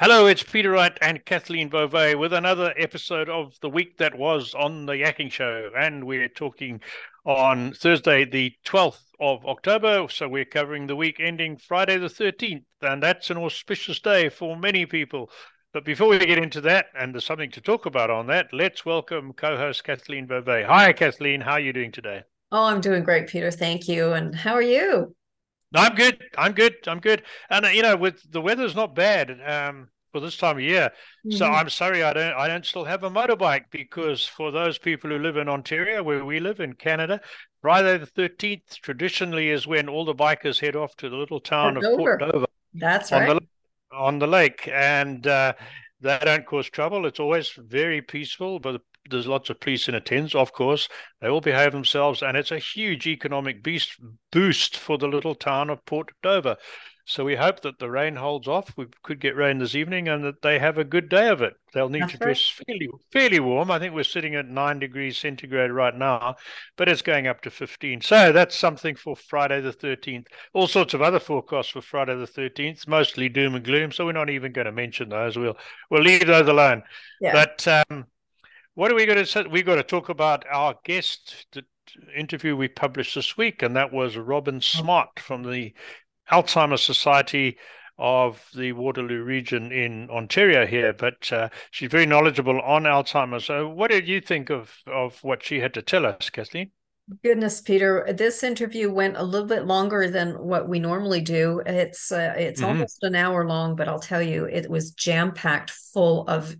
Hello, it's Peter Wright and Kathleen Beauvais with another episode of the week that was on the Yakking Show. And we're talking on Thursday, the 12th of October. So we're covering the week ending Friday, the 13th. And that's an auspicious day for many people. But before we get into that, and there's something to talk about on that, let's welcome co host Kathleen Beauvais. Hi, Kathleen. How are you doing today? Oh, I'm doing great, Peter. Thank you. And how are you? I'm good. I'm good. I'm good. And uh, you know, with the weather's not bad um, for this time of year. Mm-hmm. So I'm sorry I don't I don't still have a motorbike because for those people who live in Ontario, where we live in Canada, Friday the 13th traditionally is when all the bikers head off to the little town of Dover. Port Dover. That's right. On the, on the lake, and uh, they don't cause trouble. It's always very peaceful, but there's lots of police in attendance, of course. They all behave themselves, and it's a huge economic beast boost for the little town of Port Dover. So we hope that the rain holds off. We could get rain this evening, and that they have a good day of it. They'll need That's to dress right. fairly fairly warm. I think we're sitting at nine degrees centigrade right now, but it's going up to fifteen. So that's something for Friday the thirteenth. All sorts of other forecasts for Friday the thirteenth, mostly doom and gloom. So we're not even going to mention those. We'll we'll leave those alone. Yeah. But um, what are we going to say? We've got to talk about our guest the interview we published this week, and that was Robin oh. Smart from the Alzheimer's Society of the Waterloo region in Ontario here, but uh, she's very knowledgeable on Alzheimer's. So, what did you think of of what she had to tell us, Kathleen? Goodness, Peter, this interview went a little bit longer than what we normally do. It's uh, it's mm-hmm. almost an hour long, but I'll tell you, it was jam packed full of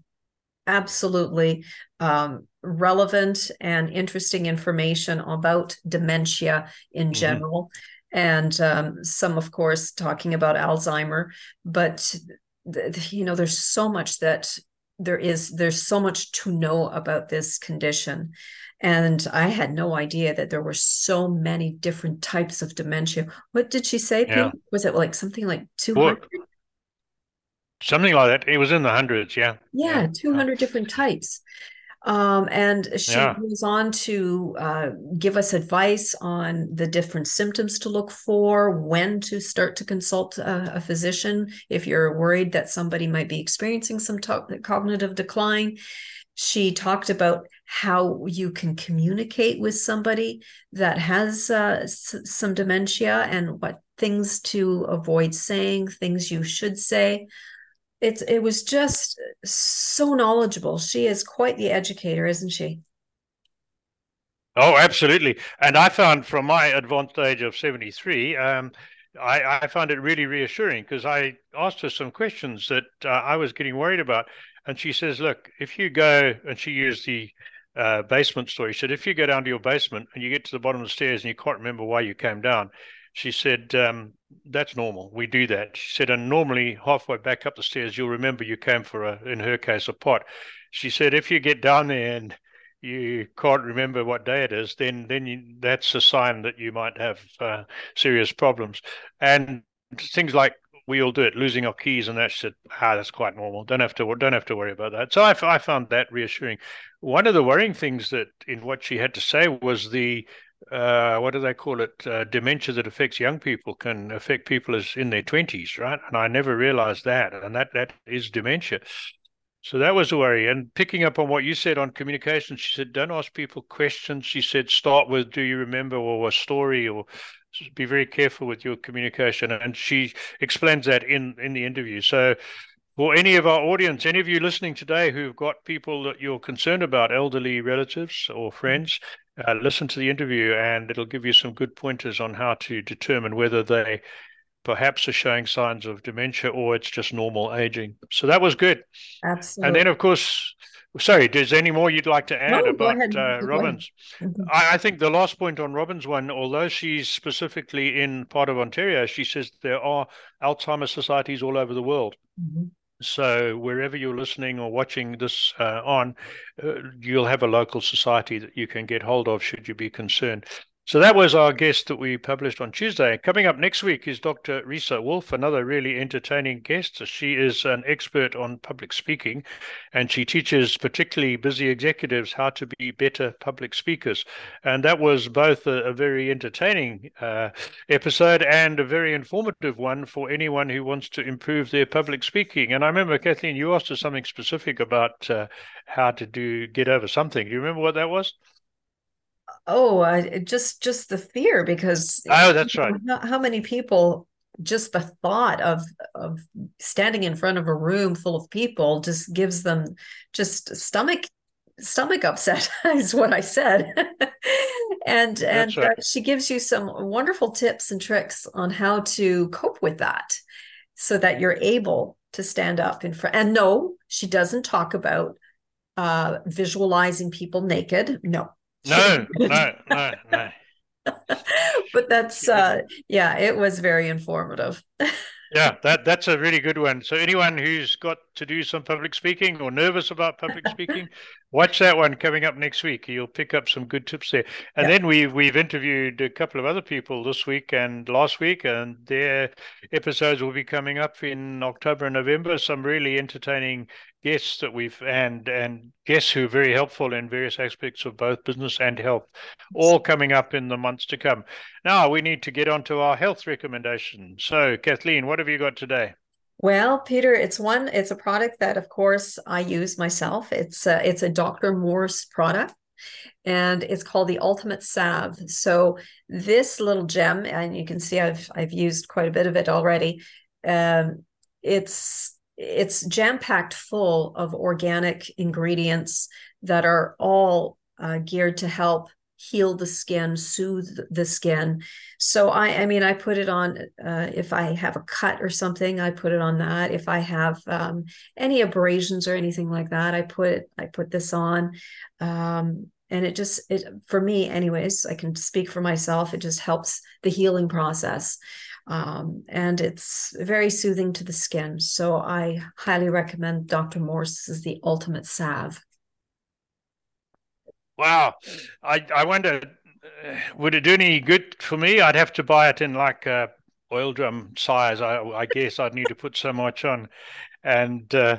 absolutely um, relevant and interesting information about dementia in mm-hmm. general. Mm-hmm. And um, some, of course, talking about Alzheimer. But, you know, there's so much that there is, there's so much to know about this condition. And I had no idea that there were so many different types of dementia. What did she say? Yeah. Was it like something like 200? Something like that. It was in the hundreds, yeah. Yeah, yeah. 200 different types. Um, and she yeah. goes on to uh, give us advice on the different symptoms to look for, when to start to consult a, a physician if you're worried that somebody might be experiencing some cognitive decline. She talked about how you can communicate with somebody that has uh, s- some dementia and what things to avoid saying, things you should say it's it was just so knowledgeable. She is quite the educator, isn't she? Oh, absolutely. And I found from my advanced age of 73, um, I, I, found it really reassuring because I asked her some questions that uh, I was getting worried about. And she says, Look, if you go, and she used the uh, basement story, she said, if you go down to your basement and you get to the bottom of the stairs and you can't remember why you came down, she said, um, That's normal. We do that. She said, And normally, halfway back up the stairs, you'll remember you came for, a, in her case, a pot. She said, If you get down there and you can't remember what day it is, then then you, that's a sign that you might have uh, serious problems. And things like we all do it, losing our keys and that. She said, ah, that's quite normal. Don't have to don't have to worry about that. So I, I found that reassuring. One of the worrying things that in what she had to say was the uh, what do they call it? Uh, dementia that affects young people can affect people as in their twenties, right? And I never realized that, and that that is dementia. So that was a worry. And picking up on what you said on communication, she said, don't ask people questions. She said, start with, do you remember, or a story, or be very careful with your communication. And she explains that in in the interview. So for any of our audience, any of you listening today who've got people that you're concerned about, elderly relatives or friends, uh, listen to the interview and it'll give you some good pointers on how to determine whether they perhaps are showing signs of dementia or it's just normal aging. So that was good. Absolutely. And then, of course, sorry, there's any more you'd like to add no, about uh, Robin's? Mm-hmm. I, I, think the last point on Robin's one, although she's specifically in part of Ontario, she says there are Alzheimer's societies all over the world. Mm-hmm. So wherever you're listening or watching this uh, on, uh, you'll have a local society that you can get hold of should you be concerned. So that was our guest that we published on Tuesday. Coming up next week is Dr. Reesa Woolf, another really entertaining guest. She is an expert on public speaking and she teaches particularly busy executives how to be better public speakers. And that was both a, a very entertaining uh, episode and a very informative one for anyone who wants to improve their public speaking. And I remember, Kathleen, you asked us something specific about uh, how to do get over something. Do you remember what that was? Oh uh, just just the fear because oh that's right. how, how, many people just the thought of of standing in front of a room full of people just gives them just stomach stomach upset is what i said. And that's and right. uh, she gives you some wonderful tips and tricks on how to cope with that so that you're able to stand up in front and no she doesn't talk about uh, visualizing people naked no no, no, no, no. but that's uh yeah, it was very informative. yeah, that that's a really good one. So anyone who's got to do some public speaking or nervous about public speaking, watch that one coming up next week. You'll pick up some good tips there. And yeah. then we we've interviewed a couple of other people this week and last week, and their episodes will be coming up in October and November. Some really entertaining guests that we've and and guests who are very helpful in various aspects of both business and health, all coming up in the months to come. Now we need to get on to our health recommendations. So, Kathleen, what have you got today? Well, Peter, it's one. It's a product that, of course, I use myself. It's a, it's a Dr. Morse product, and it's called the Ultimate Salve. So this little gem, and you can see I've I've used quite a bit of it already. Um, it's it's jam packed full of organic ingredients that are all uh, geared to help heal the skin, soothe the skin. So I, I mean, I put it on uh, if I have a cut or something, I put it on that. If I have um, any abrasions or anything like that, I put I put this on. Um, and it just it for me anyways i can speak for myself it just helps the healing process um, and it's very soothing to the skin so i highly recommend dr morse's is the ultimate salve Wow, I I wonder, would it do any good for me? I'd have to buy it in like a oil drum size. I I guess I'd need to put so much on, and uh,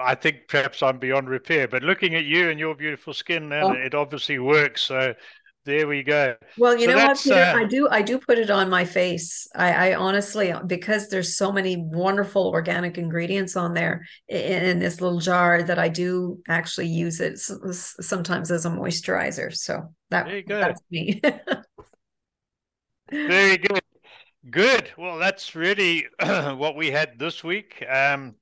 I think perhaps I'm beyond repair. But looking at you and your beautiful skin, now, oh. it obviously works. So there we go. Well, you so know what, Peter? Uh, I do I do put it on my face. I, I, honestly because there's so many wonderful organic ingredients on there in, in, this little jar that I do actually use it sometimes as a moisturizer. So that that's me. Very good. Good. Well, that's really what we had this week. Um,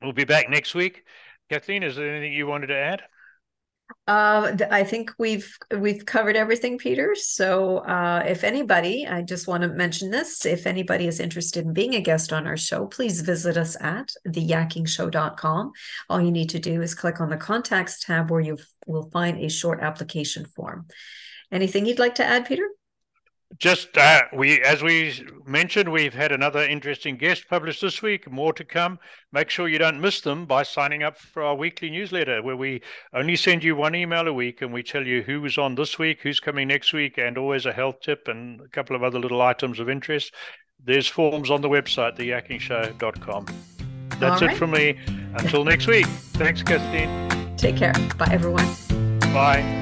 we'll be back next week. Kathleen, is there anything you wanted to add? Uh, I think we've we've covered everything, Peter. So uh, if anybody, I just want to mention this: if anybody is interested in being a guest on our show, please visit us at theyakkingshow.com. All you need to do is click on the contacts tab where you will find a short application form. Anything you'd like to add, Peter? Just uh, we as we mentioned we've had another interesting guest published this week. More to come. Make sure you don't miss them by signing up for our weekly newsletter where we only send you one email a week and we tell you who was on this week who's coming next week and always a health tip and a couple of other little items of interest. There's forms on the website theyakkingshow.com that's right. it from me. Until next week. Thanks kathleen take care. Bye everyone. Bye